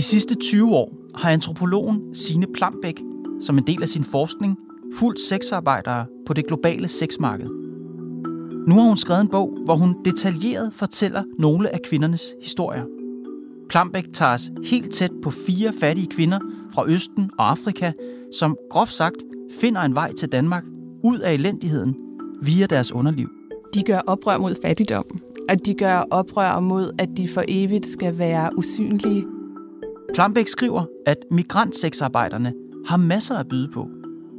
De sidste 20 år har antropologen Sine Plambæk som en del af sin forskning fulgt sexarbejdere på det globale sexmarked. Nu har hun skrevet en bog, hvor hun detaljeret fortæller nogle af kvindernes historier. Plambæk tager os helt tæt på fire fattige kvinder fra Østen og Afrika, som groft sagt finder en vej til Danmark ud af elendigheden via deres underliv. De gør oprør mod fattigdom, og de gør oprør mod, at de for evigt skal være usynlige. Plambæk skriver, at migrantsexarbejderne har masser at byde på.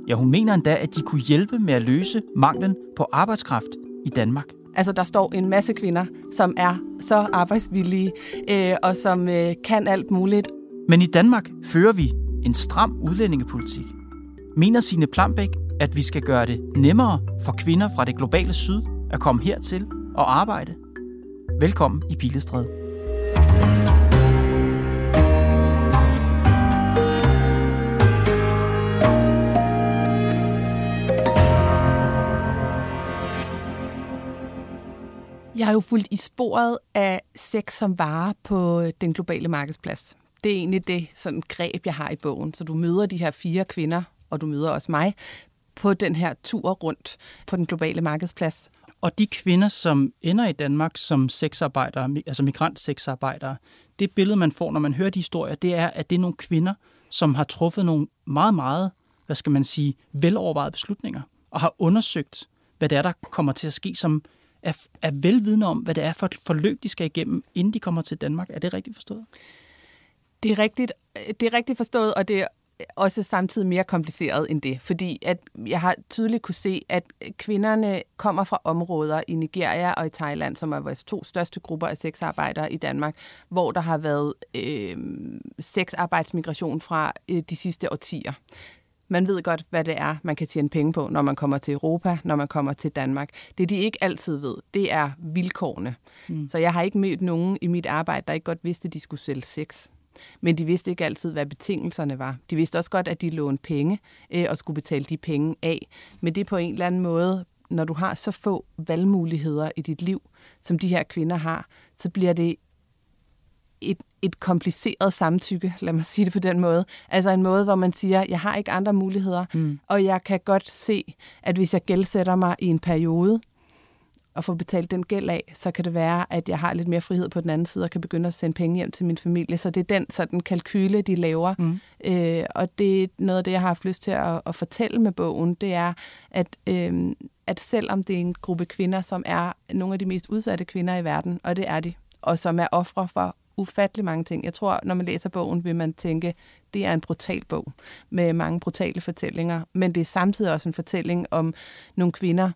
Ja, hun mener endda, at de kunne hjælpe med at løse manglen på arbejdskraft i Danmark. Altså, der står en masse kvinder, som er så arbejdsvillige øh, og som øh, kan alt muligt. Men i Danmark fører vi en stram udlændingepolitik. Mener sine Plambæk, at vi skal gøre det nemmere for kvinder fra det globale syd at komme hertil og arbejde? Velkommen i Pilestræde. Har jo fulgt i sporet af sex som vare på øh, den globale markedsplads. Det er egentlig det sådan greb, jeg har i bogen. Så du møder de her fire kvinder, og du møder også mig, på den her tur rundt på den globale markedsplads. Og de kvinder, som ender i Danmark som sexarbejdere, altså migrantsexarbejdere, det billede, man får, når man hører de historier, det er, at det er nogle kvinder, som har truffet nogle meget, meget, hvad skal man sige, velovervejede beslutninger, og har undersøgt, hvad det er, der kommer til at ske, som er, er velvidende om, hvad det er for et forløb, de skal igennem, inden de kommer til Danmark. Er det rigtigt forstået? Det er rigtigt, det er rigtigt forstået, og det er også samtidig mere kompliceret end det, fordi at jeg har tydeligt kunne se, at kvinderne kommer fra områder i Nigeria og i Thailand, som er vores to største grupper af sexarbejdere i Danmark, hvor der har været øh, sexarbejdsmigration fra øh, de sidste årtier. Man ved godt, hvad det er, man kan tjene penge på, når man kommer til Europa, når man kommer til Danmark. Det, de ikke altid ved, det er vilkårene. Mm. Så jeg har ikke mødt nogen i mit arbejde, der ikke godt vidste, at de skulle sælge sex. Men de vidste ikke altid, hvad betingelserne var. De vidste også godt, at de lånte penge øh, og skulle betale de penge af. Men det er på en eller anden måde, når du har så få valgmuligheder i dit liv, som de her kvinder har, så bliver det et, et kompliceret samtykke, lad mig sige det på den måde. Altså en måde, hvor man siger, jeg har ikke andre muligheder, mm. og jeg kan godt se, at hvis jeg gældsætter mig i en periode, og få betalt den gæld af, så kan det være, at jeg har lidt mere frihed på den anden side, og kan begynde at sende penge hjem til min familie. Så det er den sådan kalkyle, de laver. Mm. Øh, og det er noget af det, jeg har haft lyst til at, at fortælle med bogen, det er, at, øh, at selvom det er en gruppe kvinder, som er nogle af de mest udsatte kvinder i verden, og det er de, og som er ofre for ufattelig mange ting. Jeg tror, når man læser bogen, vil man tænke, det er en brutal bog med mange brutale fortællinger, men det er samtidig også en fortælling om nogle kvinder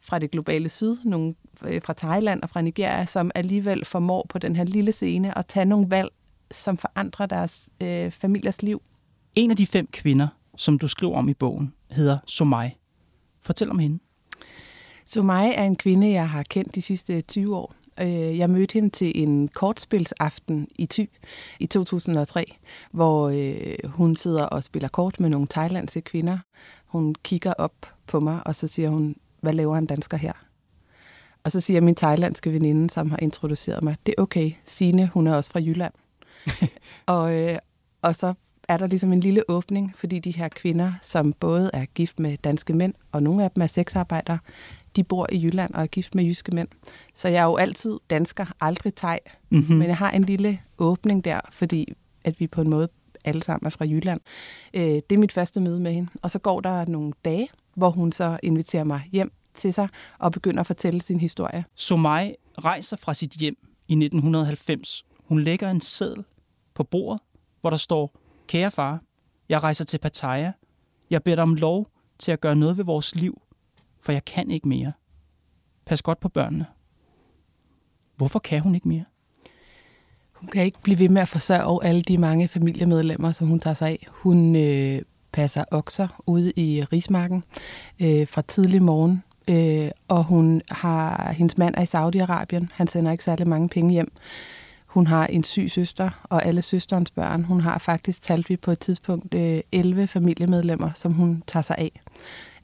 fra det globale syd, nogle øh, fra Thailand og fra Nigeria, som alligevel formår på den her lille scene at tage nogle valg, som forandrer deres øh, familiers liv. En af de fem kvinder, som du skriver om i bogen, hedder Somai. Fortæl om hende. Somai er en kvinde, jeg har kendt de sidste 20 år. Øh, jeg mødte hende til en kortspilsaften i Thy i 2003, hvor øh, hun sidder og spiller kort med nogle thailandske kvinder. Hun kigger op på mig, og så siger hun, hvad laver en dansker her? Og så siger min thailandske veninde, som har introduceret mig, det er okay, Sine, hun er også fra Jylland. og, øh, og så er der ligesom en lille åbning, fordi de her kvinder, som både er gift med danske mænd, og nogle af dem er sexarbejdere, de bor i Jylland og er gift med jyske mænd. Så jeg er jo altid dansker, aldrig thai. Mm-hmm. Men jeg har en lille åbning der, fordi at vi på en måde alle sammen er fra Jylland. Øh, det er mit første møde med hende. Og så går der nogle dage, hvor hun så inviterer mig hjem til sig og begynder at fortælle sin historie. Somai rejser fra sit hjem i 1990. Hun lægger en seddel på bordet, hvor der står, Kære far, jeg rejser til Pattaya. Jeg beder dig om lov til at gøre noget ved vores liv, for jeg kan ikke mere. Pas godt på børnene. Hvorfor kan hun ikke mere? Hun kan ikke blive ved med at forsørge alle de mange familiemedlemmer, som hun tager sig af. Hun øh, passer okser ude i Rismarken øh, fra tidlig morgen, øh, og hun har hendes mand er i Saudi-Arabien. Han sender ikke særlig mange penge hjem. Hun har en syg søster, og alle søsterens børn. Hun har faktisk talt vi på et tidspunkt øh, 11 familiemedlemmer, som hun tager sig af.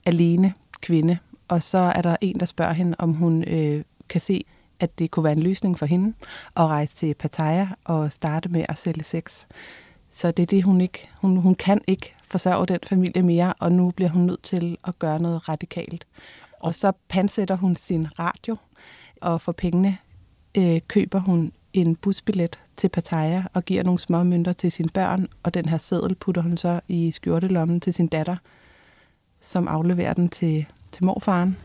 Alene kvinde. Og så er der en, der spørger hende, om hun øh, kan se, at det kunne være en løsning for hende at rejse til Pattaya og starte med at sælge sex. Så det er det, hun ikke... Hun, hun kan ikke forsørge den familie mere, og nu bliver hun nødt til at gøre noget radikalt. Og så pansætter hun sin radio, og for pengene øh, køber hun en busbillet til Pattaya og giver nogle små mønter til sine børn, og den her seddel putter hun så i skjortelommen til sin datter, som afleverer den til, til morfaren,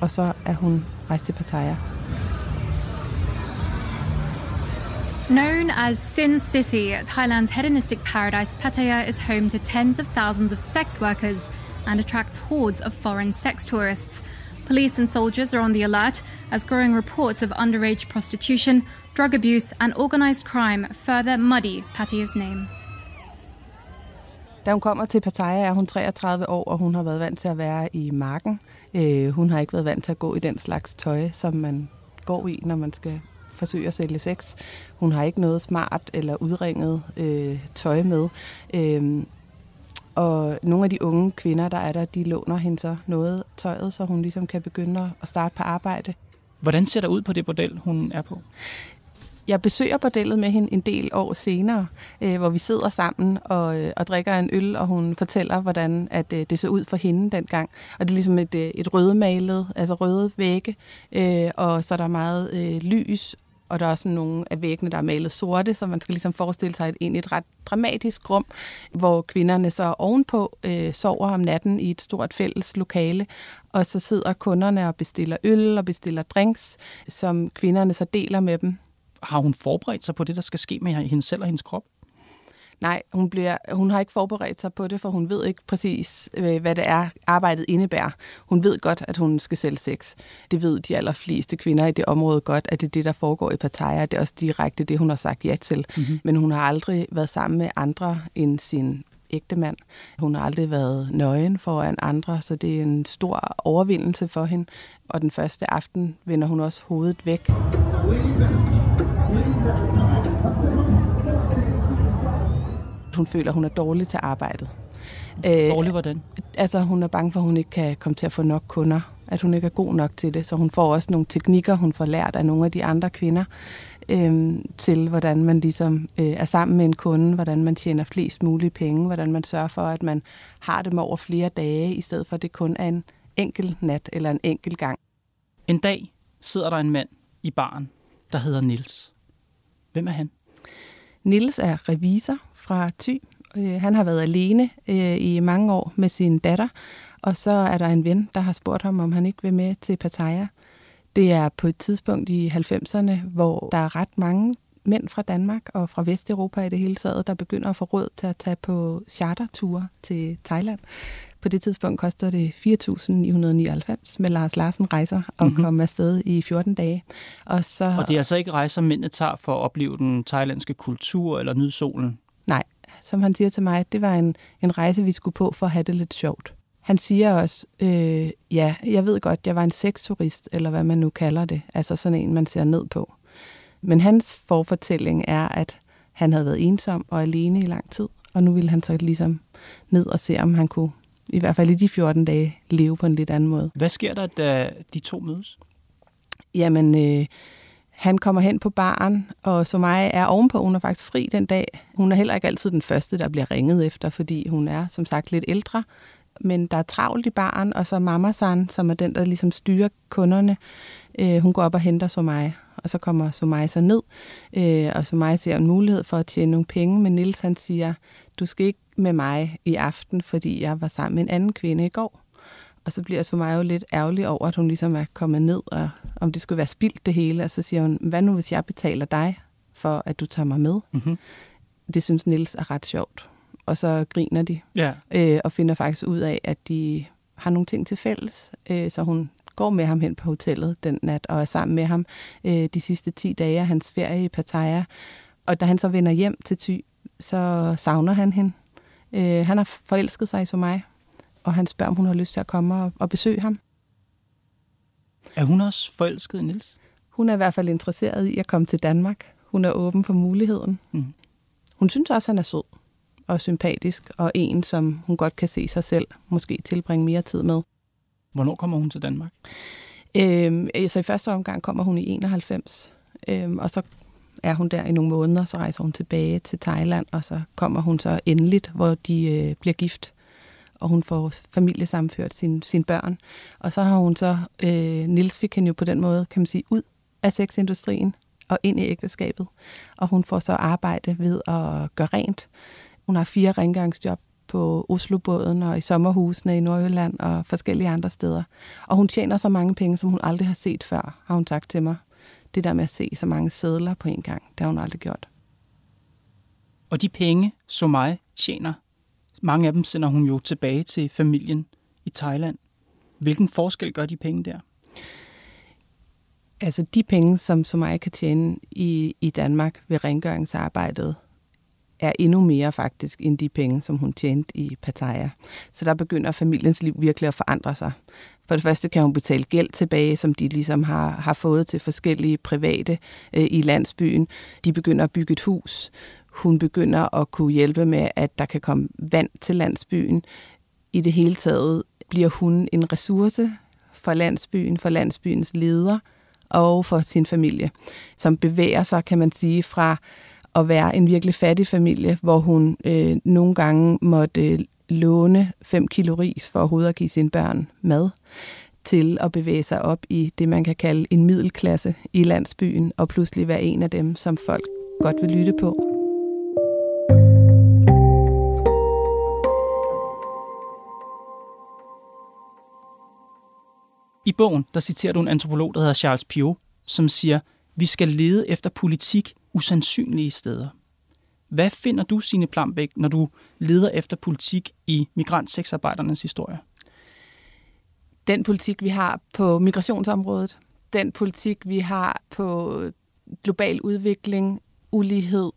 og så er hun rejst til Pattaya. Known as Sin City, Thailand's hedonistic paradise, Pattaya is home to tens of thousands of sex workers and attracts hordes of foreign sex tourists. Police and soldiers are on the alert as growing reports of underage prostitution, drug abuse, and organized crime further muddy Pattaya's name. Da hun kommer til Pattaya, er hun 33 år, og hun har været vant til at være i marken. Øh, hun har ikke været vant til at gå i den slags tøj, som man går i, når man skal forsøge at sælge sex. Hun har ikke noget smart eller udringet øh, tøj med. Øh, og nogle af de unge kvinder, der er der, de låner hende så noget tøjet, så hun ligesom kan begynde at starte på arbejde. Hvordan ser der ud på det bordel, hun er på? Jeg besøger bordellet med hende en del år senere, øh, hvor vi sidder sammen og, øh, og drikker en øl, og hun fortæller, hvordan at, øh, det så ud for hende dengang. Og det er ligesom et, øh, et rødmalet, altså røde vægge, øh, og så er der meget øh, lys, og der er sådan nogle af væggene, der er malet sorte, så man skal ligesom forestille sig et, egentlig et ret dramatisk rum, hvor kvinderne så ovenpå øh, sover om natten i et stort fælles lokale, og så sidder kunderne og bestiller øl og bestiller drinks, som kvinderne så deler med dem. Har hun forberedt sig på det, der skal ske med hende selv og hendes krop? Nej, hun, bliver, hun har ikke forberedt sig på det, for hun ved ikke præcis, øh, hvad det er, arbejdet indebærer. Hun ved godt, at hun skal sælge sex. Det ved de allerfleste kvinder i det område godt, at det er det, der foregår i Pattaya. Det er også direkte det, hun har sagt ja til. Mm-hmm. Men hun har aldrig været sammen med andre end sin ægte mand. Hun har aldrig været nøgen foran andre, så det er en stor overvindelse for hende. Og den første aften vender hun også hovedet væk. Hun føler, hun er dårlig til arbejdet. Dårlig hvordan? Altså, hun er bange for, at hun ikke kan komme til at få nok kunder. At hun ikke er god nok til det. Så hun får også nogle teknikker, hun får lært af nogle af de andre kvinder, øh, til hvordan man ligesom øh, er sammen med en kunde, hvordan man tjener flest mulige penge, hvordan man sørger for, at man har dem over flere dage, i stedet for at det kun er en enkelt nat eller en enkelt gang. En dag sidder der en mand i baren, der hedder Nils. Hvem er han? Nils er revisor fra Thy. Øh, han har været alene øh, i mange år med sin datter, og så er der en ven, der har spurgt ham, om han ikke vil med til Pattaya. Det er på et tidspunkt i 90'erne, hvor der er ret mange mænd fra Danmark og fra Vesteuropa i det hele taget, der begynder at få råd til at tage på charterture til Thailand. På det tidspunkt koster det 4.999 med Lars Larsen rejser og mm-hmm. komme afsted i 14 dage. Og, så, og det er altså ikke rejser, mændene tager for at opleve den thailandske kultur eller nyde solen? Nej, som han siger til mig, det var en, en rejse, vi skulle på for at have det lidt sjovt. Han siger også, øh, ja, jeg ved godt, jeg var en sexturist, eller hvad man nu kalder det. Altså sådan en, man ser ned på. Men hans forfortælling er, at han havde været ensom og alene i lang tid, og nu ville han så ligesom ned og se, om han kunne, i hvert fald i de 14 dage, leve på en lidt anden måde. Hvad sker der, da de to mødes? Jamen, øh, han kommer hen på baren, og så mig er ovenpå. Hun er faktisk fri den dag. Hun er heller ikke altid den første, der bliver ringet efter, fordi hun er som sagt lidt ældre. Men der er travlt i baren, og så Mama San, som er den, der ligesom styrer kunderne, øh, hun går op og henter så mig. Og så kommer så mig så ned, øh, og så mig ser en mulighed for at tjene nogle penge. Men Nils han siger, du skal ikke med mig i aften, fordi jeg var sammen med en anden kvinde i går. Og så bliver så mig jo lidt ærgerlig over, at hun ligesom er kommet ned, og om det skulle være spildt det hele. Og så siger hun, hvad nu hvis jeg betaler dig for, at du tager mig med? Mm-hmm. Det synes Nils er ret sjovt. Og så griner de, ja. øh, og finder faktisk ud af, at de har nogle ting til fælles. Øh, så hun går med ham hen på hotellet den nat, og er sammen med ham øh, de sidste 10 dage af hans ferie i Pattaya. Og da han så vender hjem til Thy, så savner han hende. Øh, han har forelsket sig i Somai, og han spørger, om hun har lyst til at komme og, og besøge ham. Er hun også forelsket Nils? Hun er i hvert fald interesseret i at komme til Danmark. Hun er åben for muligheden. Mm. Hun synes også, han er sød og sympatisk, og en, som hun godt kan se sig selv måske tilbringe mere tid med. Hvornår kommer hun til Danmark? Øhm, altså i første omgang kommer hun i 91, øhm, og så er hun der i nogle måneder, så rejser hun tilbage til Thailand, og så kommer hun så endeligt, hvor de øh, bliver gift, og hun får familiesammenført sine, sin børn. Og så har hun så, øh, Nils fik hende jo på den måde, kan man sige, ud af sexindustrien og ind i ægteskabet. Og hun får så arbejde ved at gøre rent. Hun har fire rengøringsjob på Oslobåden og i sommerhusene i Nordjylland og forskellige andre steder. Og hun tjener så mange penge, som hun aldrig har set før, har hun sagt til mig. Det der med at se så mange sædler på en gang, det har hun aldrig gjort. Og de penge, som mig tjener, mange af dem sender hun jo tilbage til familien i Thailand. Hvilken forskel gør de penge der? Altså de penge, som Somai kan tjene i, i Danmark ved rengøringsarbejdet, er endnu mere faktisk end de penge, som hun tjente i Pattaya. Så der begynder familiens liv virkelig at forandre sig. For det første kan hun betale gæld tilbage, som de ligesom har, har fået til forskellige private øh, i landsbyen. De begynder at bygge et hus. Hun begynder at kunne hjælpe med, at der kan komme vand til landsbyen. I det hele taget bliver hun en ressource for landsbyen, for landsbyens leder og for sin familie, som bevæger sig, kan man sige, fra at være en virkelig fattig familie, hvor hun øh, nogle gange måtte øh, låne 5 kilo ris for overhovedet at give sine børn mad, til at bevæge sig op i det, man kan kalde en middelklasse i landsbyen, og pludselig være en af dem, som folk godt vil lytte på. I bogen, der citerer du en antropolog, der hedder Charles Pio, som siger, vi skal lede efter politik usandsynlige steder. Hvad finder du, Signe Plambæk, når du leder efter politik i migrantsexarbejdernes historie? Den politik, vi har på migrationsområdet, den politik, vi har på global udvikling, ulighed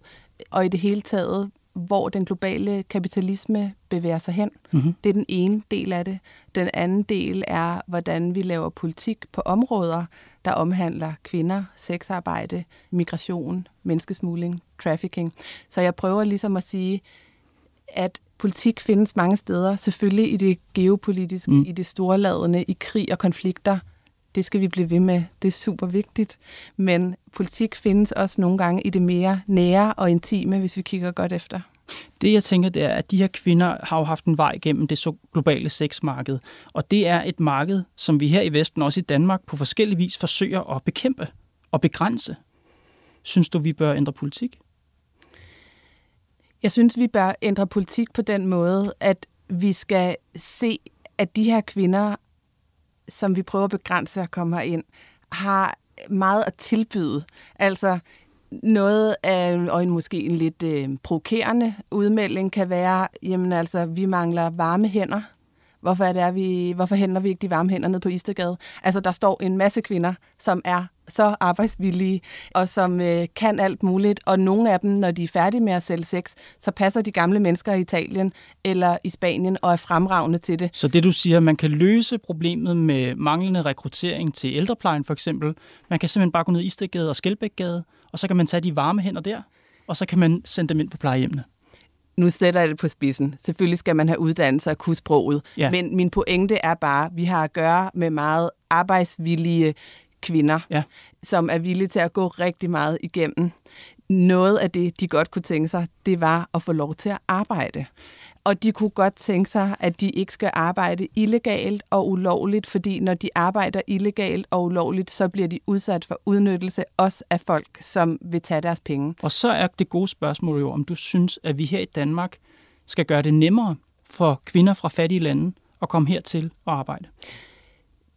og i det hele taget hvor den globale kapitalisme bevæger sig hen. Mm-hmm. Det er den ene del af det. Den anden del er, hvordan vi laver politik på områder, der omhandler kvinder, sexarbejde, migration, menneskesmugling, trafficking. Så jeg prøver ligesom at sige, at politik findes mange steder, selvfølgelig i det geopolitiske, mm. i det storladende, i krig og konflikter. Det skal vi blive ved med. Det er super vigtigt. Men politik findes også nogle gange i det mere nære og intime, hvis vi kigger godt efter. Det jeg tænker, det er, at de her kvinder har jo haft en vej gennem det så globale sexmarked. Og det er et marked, som vi her i Vesten, også i Danmark, på forskellige vis forsøger at bekæmpe og begrænse. Synes du, vi bør ændre politik? Jeg synes, vi bør ændre politik på den måde, at vi skal se, at de her kvinder, som vi prøver at begrænse at komme ind, har meget at tilbyde. Altså, noget af, og en måske en lidt øh, provokerende udmelding kan være, jamen altså, vi mangler varme hænder. Hvorfor, er det, er vi, hvorfor hænder vi ikke de varme hænder ned på Istegade? Altså, der står en masse kvinder, som er så arbejdsvillige, og som øh, kan alt muligt. Og nogle af dem, når de er færdige med at sælge sex, så passer de gamle mennesker i Italien eller i Spanien og er fremragende til det. Så det du siger, man kan løse problemet med manglende rekruttering til ældreplejen for eksempel. Man kan simpelthen bare gå ned i Istegade og Skelbækgade, og så kan man tage de varme hænder der, og så kan man sende dem ind på plejehjemmene nu sætter jeg det på spidsen. Selvfølgelig skal man have uddannelse og kunne sproget. Ja. Men min pointe er bare, at vi har at gøre med meget arbejdsvillige kvinder, ja. som er villige til at gå rigtig meget igennem. Noget af det, de godt kunne tænke sig, det var at få lov til at arbejde. Og de kunne godt tænke sig, at de ikke skal arbejde illegalt og ulovligt, fordi når de arbejder illegalt og ulovligt, så bliver de udsat for udnyttelse også af folk, som vil tage deres penge. Og så er det gode spørgsmål jo, om du synes, at vi her i Danmark skal gøre det nemmere for kvinder fra fattige lande at komme hertil og arbejde.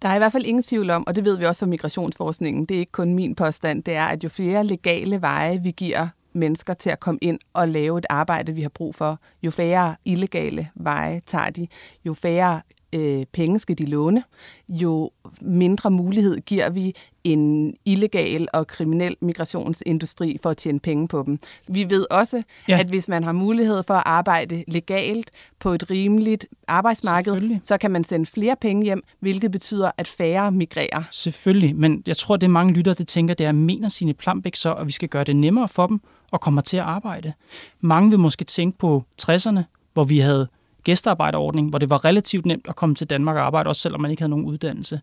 Der er i hvert fald ingen tvivl om, og det ved vi også fra migrationsforskningen, det er ikke kun min påstand, det er, at jo flere legale veje vi giver mennesker til at komme ind og lave et arbejde, vi har brug for, jo færre illegale veje tager de, jo færre øh, penge skal de låne, jo mindre mulighed giver vi en illegal og kriminel migrationsindustri for at tjene penge på dem. Vi ved også, ja. at hvis man har mulighed for at arbejde legalt på et rimeligt arbejdsmarked, så kan man sende flere penge hjem, hvilket betyder, at færre migrerer. Selvfølgelig, men jeg tror, det er mange lyttere, der tænker, det er, mener sine Plambæk så, at vi skal gøre det nemmere for dem at komme til at arbejde. Mange vil måske tænke på 60'erne, hvor vi havde gæstearbejderordning, hvor det var relativt nemt at komme til Danmark og arbejde, også selvom man ikke havde nogen uddannelse.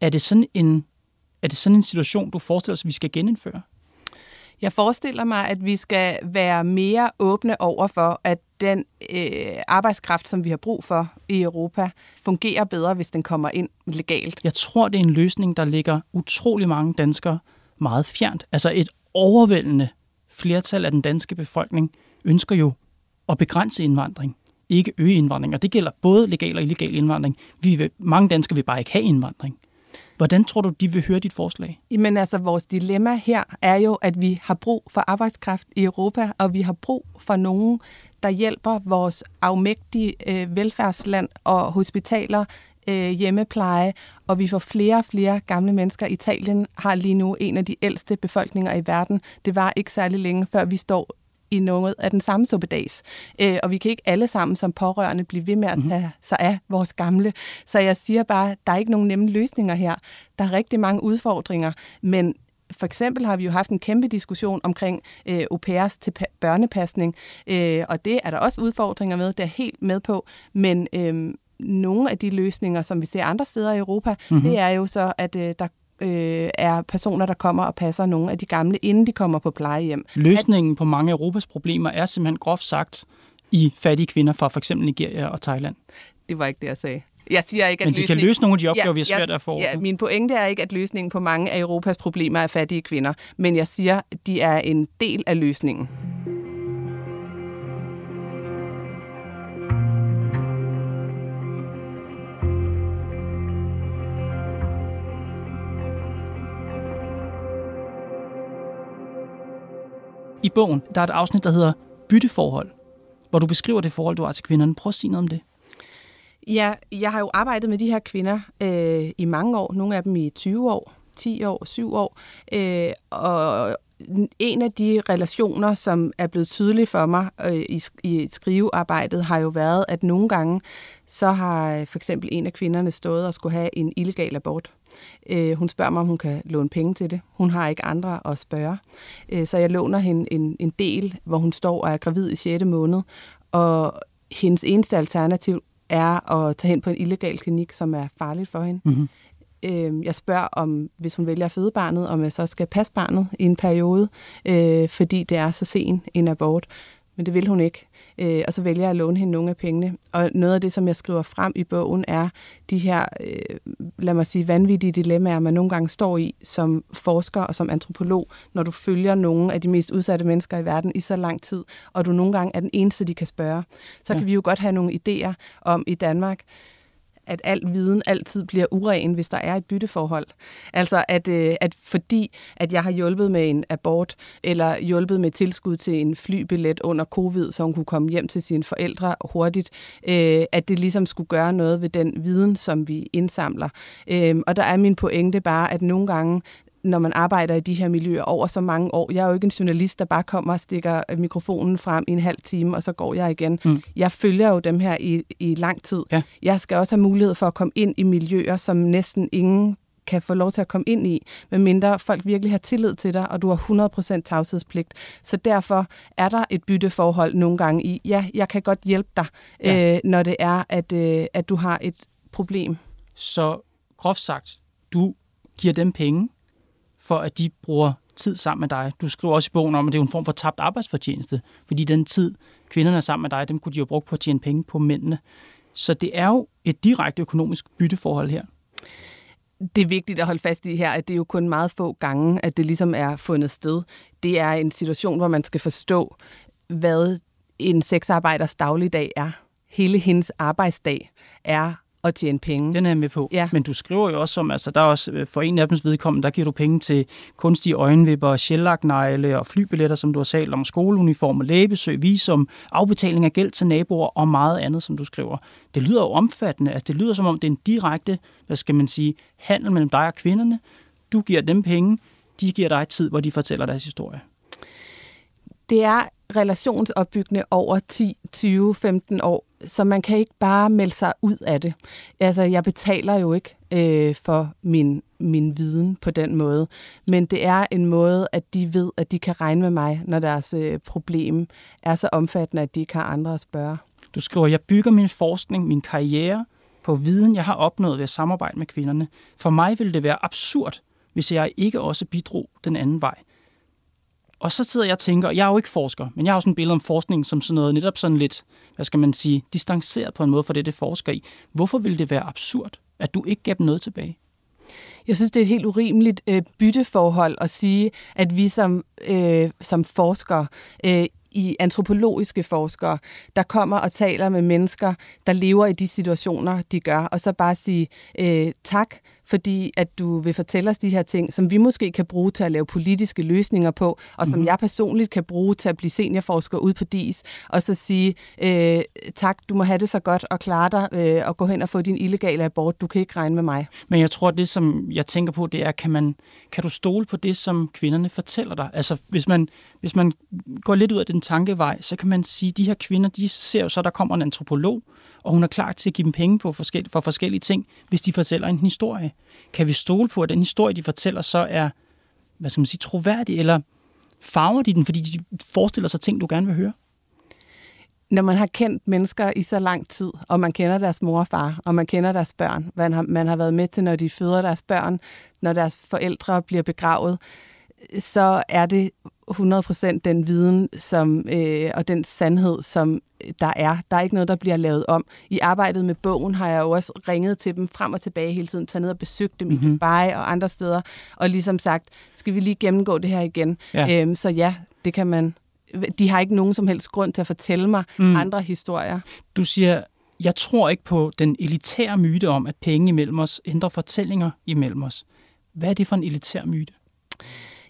Er det sådan en, er det sådan en situation, du forestiller at vi skal genindføre? Jeg forestiller mig, at vi skal være mere åbne over for, at den øh, arbejdskraft, som vi har brug for i Europa, fungerer bedre, hvis den kommer ind legalt. Jeg tror, det er en løsning, der ligger utrolig mange danskere meget fjernt. Altså et overvældende flertal af den danske befolkning ønsker jo at begrænse indvandring ikke øge indvandring, og det gælder både legal og illegal indvandring. Vi vil, mange danskere vil bare ikke have indvandring. Hvordan tror du, de vil høre dit forslag? Jamen altså, vores dilemma her er jo, at vi har brug for arbejdskraft i Europa, og vi har brug for nogen, der hjælper vores afmægtige øh, velfærdsland og hospitaler, øh, hjemmepleje, og vi får flere og flere gamle mennesker. Italien har lige nu en af de ældste befolkninger i verden. Det var ikke særlig længe, før vi står i noget af den samme suppedags. Øh, og vi kan ikke alle sammen som pårørende blive ved med at mhm. tage sig af vores gamle. Så jeg siger bare, der er ikke nogen nemme løsninger her. Der er rigtig mange udfordringer, men for eksempel har vi jo haft en kæmpe diskussion omkring øh, au pairs til børnepasning, øh, og det er der også udfordringer med, det er helt med på, men øh, nogle af de løsninger, som vi ser andre steder i Europa, mm-hmm. det er jo så, at øh, der øh, er personer, der kommer og passer nogle af de gamle, inden de kommer på plejehjem. Løsningen at, på mange af Europas problemer er simpelthen groft sagt i fattige kvinder fra f.eks. Nigeria og Thailand. Det var ikke det, jeg sagde. Jeg siger ikke, at Men de løsning... kan løse nogle af de opgaver, ja, vi er svært at få. Ja, min pointe er ikke, at løsningen på mange af Europas problemer er fattige kvinder, men jeg siger, at de er en del af løsningen. I bogen der er et afsnit, der hedder Bytteforhold, hvor du beskriver det forhold, du har til kvinderne. Prøv at sige noget om det. Ja, jeg har jo arbejdet med de her kvinder øh, i mange år. Nogle af dem i 20 år, 10 år, 7 år. Øh, og en af de relationer, som er blevet tydelig for mig øh, i, i skrivearbejdet, har jo været, at nogle gange, så har øh, for eksempel en af kvinderne stået og skulle have en illegal abort. Øh, hun spørger mig, om hun kan låne penge til det. Hun har ikke andre at spørge. Øh, så jeg låner hende en, en del, hvor hun står og er gravid i 6. måned. Og hendes eneste alternativ er at tage hen på en illegal klinik, som er farligt for hende. Mm-hmm. Øh, jeg spørger om, hvis hun vælger at føde barnet, om jeg så skal passe barnet i en periode, øh, fordi det er så sen en abort men det vil hun ikke. Øh, og så vælger jeg at låne hende nogle af pengene. Og noget af det, som jeg skriver frem i bogen, er de her, øh, lad mig sige, vanvittige dilemmaer, man nogle gange står i som forsker og som antropolog, når du følger nogle af de mest udsatte mennesker i verden i så lang tid, og du nogle gange er den eneste, de kan spørge. Så ja. kan vi jo godt have nogle idéer om i Danmark, at al viden altid bliver uren, hvis der er et bytteforhold. Altså at, øh, at fordi at jeg har hjulpet med en abort, eller hjulpet med tilskud til en flybillet under covid, så hun kunne komme hjem til sine forældre hurtigt, øh, at det ligesom skulle gøre noget ved den viden, som vi indsamler. Øh, og der er min pointe bare, at nogle gange når man arbejder i de her miljøer over så mange år. Jeg er jo ikke en journalist, der bare kommer og stikker mikrofonen frem i en halv time, og så går jeg igen. Mm. Jeg følger jo dem her i, i lang tid. Ja. Jeg skal også have mulighed for at komme ind i miljøer, som næsten ingen kan få lov til at komme ind i, medmindre folk virkelig har tillid til dig, og du har 100% tavshedspligt. Så derfor er der et bytteforhold nogle gange i, ja, jeg kan godt hjælpe dig, ja. øh, når det er, at, øh, at du har et problem. Så groft sagt, du giver dem penge, for at de bruger tid sammen med dig. Du skriver også i bogen om, at det er en form for tabt arbejdsfortjeneste, fordi den tid, kvinderne er sammen med dig, dem kunne de jo bruge på at tjene penge på mændene. Så det er jo et direkte økonomisk bytteforhold her. Det er vigtigt at holde fast i her, at det er jo kun meget få gange, at det ligesom er fundet sted. Det er en situation, hvor man skal forstå, hvad en sexarbejders dagligdag er. Hele hendes arbejdsdag er at tjene penge. Den er jeg med på. Ja. Men du skriver jo også om, altså der er også øh, for en af dems vedkommende, der giver du penge til kunstige øjenvipper, sjællagnegle og flybilletter, som du har sagt om, skoleuniform, lægebesøg, visum, afbetaling af gæld til naboer og meget andet, som du skriver. Det lyder jo omfattende. Altså det lyder som om, det er en direkte, hvad skal man sige, handel mellem dig og kvinderne. Du giver dem penge, de giver dig tid, hvor de fortæller deres historie. Det er relationsopbyggende over 10, 20, 15 år, så man kan ikke bare melde sig ud af det. Altså, jeg betaler jo ikke øh, for min, min viden på den måde, men det er en måde, at de ved, at de kan regne med mig, når deres øh, problem er så omfattende, at de ikke har andre at spørge. Du skriver, jeg bygger min forskning, min karriere på viden, jeg har opnået ved at samarbejde med kvinderne. For mig ville det være absurd, hvis jeg ikke også bidrog den anden vej. Og så sidder jeg og tænker, jeg er jo ikke forsker, men jeg har også en billede om forskning som sådan noget netop sådan lidt, hvad skal man sige, distanceret på en måde fra det, det forsker i. Hvorfor ville det være absurd, at du ikke gav dem noget tilbage? Jeg synes, det er et helt urimeligt øh, bytteforhold at sige, at vi som, øh, som forskere øh, i antropologiske forskere, der kommer og taler med mennesker, der lever i de situationer, de gør, og så bare sige øh, tak, fordi at du vil fortælle os de her ting, som vi måske kan bruge til at lave politiske løsninger på, og som mm-hmm. jeg personligt kan bruge til at blive seniorforsker ud på DIS, og så sige, øh, tak, du må have det så godt og klare dig, øh, og gå hen og få din illegale abort, du kan ikke regne med mig. Men jeg tror, det som jeg tænker på, det er, kan, man, kan du stole på det, som kvinderne fortæller dig? Altså, hvis man, hvis man går lidt ud af den tankevej, så kan man sige, at de her kvinder, de ser jo så, der kommer en antropolog, og hun er klar til at give dem penge på forskellige, for forskellige ting, hvis de fortæller en historie. Kan vi stole på, at den historie, de fortæller, så er, hvad skal man sige, troværdig, eller farver de den, fordi de forestiller sig ting, du gerne vil høre? Når man har kendt mennesker i så lang tid, og man kender deres mor og far, og man kender deres børn, man har, man har været med til, når de føder deres børn, når deres forældre bliver begravet, så er det 100% den viden som, øh, og den sandhed, som der er. Der er ikke noget, der bliver lavet om. I arbejdet med bogen har jeg jo også ringet til dem frem og tilbage hele tiden, taget ned og besøgt dem mm-hmm. i Dubai og andre steder, og ligesom sagt, skal vi lige gennemgå det her igen? Ja. Øhm, så ja, det kan man. De har ikke nogen som helst grund til at fortælle mig mm. andre historier. Du siger, jeg tror ikke på den elitære myte om, at penge imellem os ændrer fortællinger imellem os. Hvad er det for en elitær myte?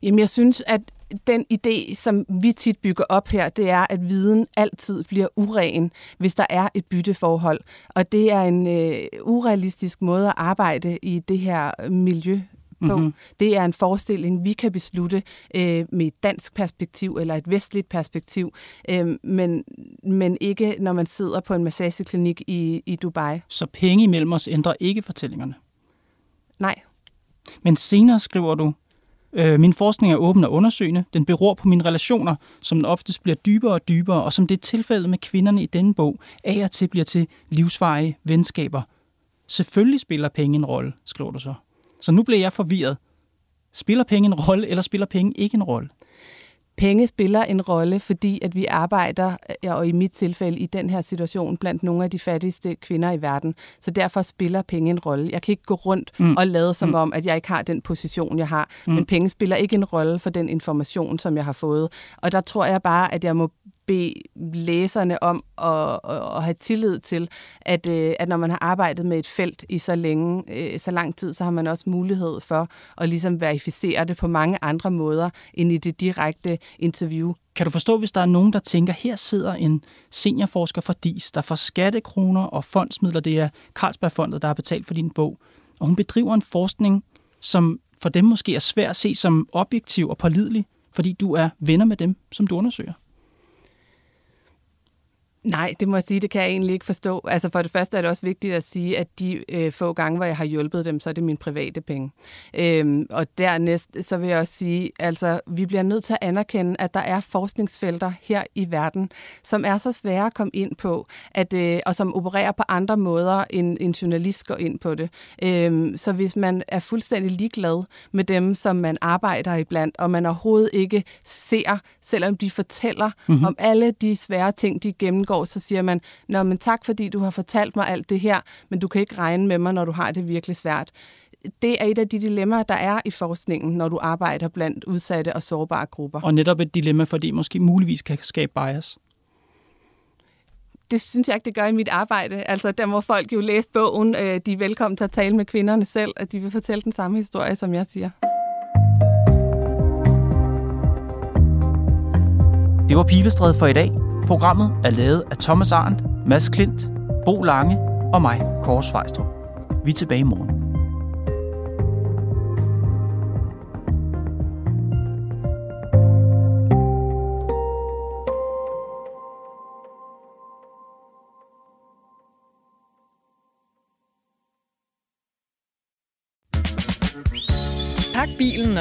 Jamen, jeg synes, at den idé, som vi tit bygger op her, det er, at viden altid bliver uren, hvis der er et bytteforhold. Og det er en øh, urealistisk måde at arbejde i det her miljø på. Mm-hmm. Det er en forestilling, vi kan beslutte øh, med et dansk perspektiv eller et vestligt perspektiv, øh, men, men ikke når man sidder på en massageklinik i, i Dubai. Så penge imellem os ændrer ikke fortællingerne? Nej. Men senere skriver du, Øh, min forskning er åben og undersøgende. Den beror på mine relationer, som oftest bliver dybere og dybere, og som det er tilfældet med kvinderne i denne bog, af og til bliver til livsvarige venskaber. Selvfølgelig spiller penge en rolle, skriver du så. Så nu bliver jeg forvirret. Spiller penge en rolle, eller spiller penge ikke en rolle? Penge spiller en rolle, fordi at vi arbejder, og i mit tilfælde i den her situation, blandt nogle af de fattigste kvinder i verden. Så derfor spiller penge en rolle. Jeg kan ikke gå rundt mm. og lade som mm. om, at jeg ikke har den position, jeg har. Mm. Men penge spiller ikke en rolle for den information, som jeg har fået. Og der tror jeg bare, at jeg må bede læserne om at, at have tillid til, at, øh, at når man har arbejdet med et felt i så længe, øh, så lang tid, så har man også mulighed for at ligesom verificere det på mange andre måder end i det direkte interview. Kan du forstå, hvis der er nogen, der tænker, her sidder en seniorforsker fra DIS, der får skattekroner og fondsmidler, det er Carlsbergfondet, der har betalt for din bog, og hun bedriver en forskning, som for dem måske er svær at se som objektiv og pålidelig, fordi du er venner med dem, som du undersøger? Nej, det må jeg sige, det kan jeg egentlig ikke forstå. Altså for det første er det også vigtigt at sige, at de øh, få gange, hvor jeg har hjulpet dem, så er det mine private penge. Øhm, og dernæst, så vil jeg også sige, altså vi bliver nødt til at anerkende, at der er forskningsfelter her i verden, som er så svære at komme ind på, at, øh, og som opererer på andre måder, end en journalist går ind på det. Øhm, så hvis man er fuldstændig ligeglad med dem, som man arbejder iblandt, og man overhovedet ikke ser, selvom de fortæller mm-hmm. om alle de svære ting, de gennemgår, år, så siger man, Nå, men tak fordi du har fortalt mig alt det her, men du kan ikke regne med mig, når du har det virkelig svært. Det er et af de dilemmaer, der er i forskningen, når du arbejder blandt udsatte og sårbare grupper. Og netop et dilemma, fordi måske muligvis kan skabe bias. det synes jeg ikke, det gør i mit arbejde. Altså, der må folk jo læse bogen. Øh, de er velkommen til at tale med kvinderne selv, at de vil fortælle den samme historie, som jeg siger. Det var Pilestræde for i dag. Programmet er lavet af Thomas Arndt, Mads Klint, Bo Lange og mig, Kåre Svejstrup. Vi er tilbage i morgen.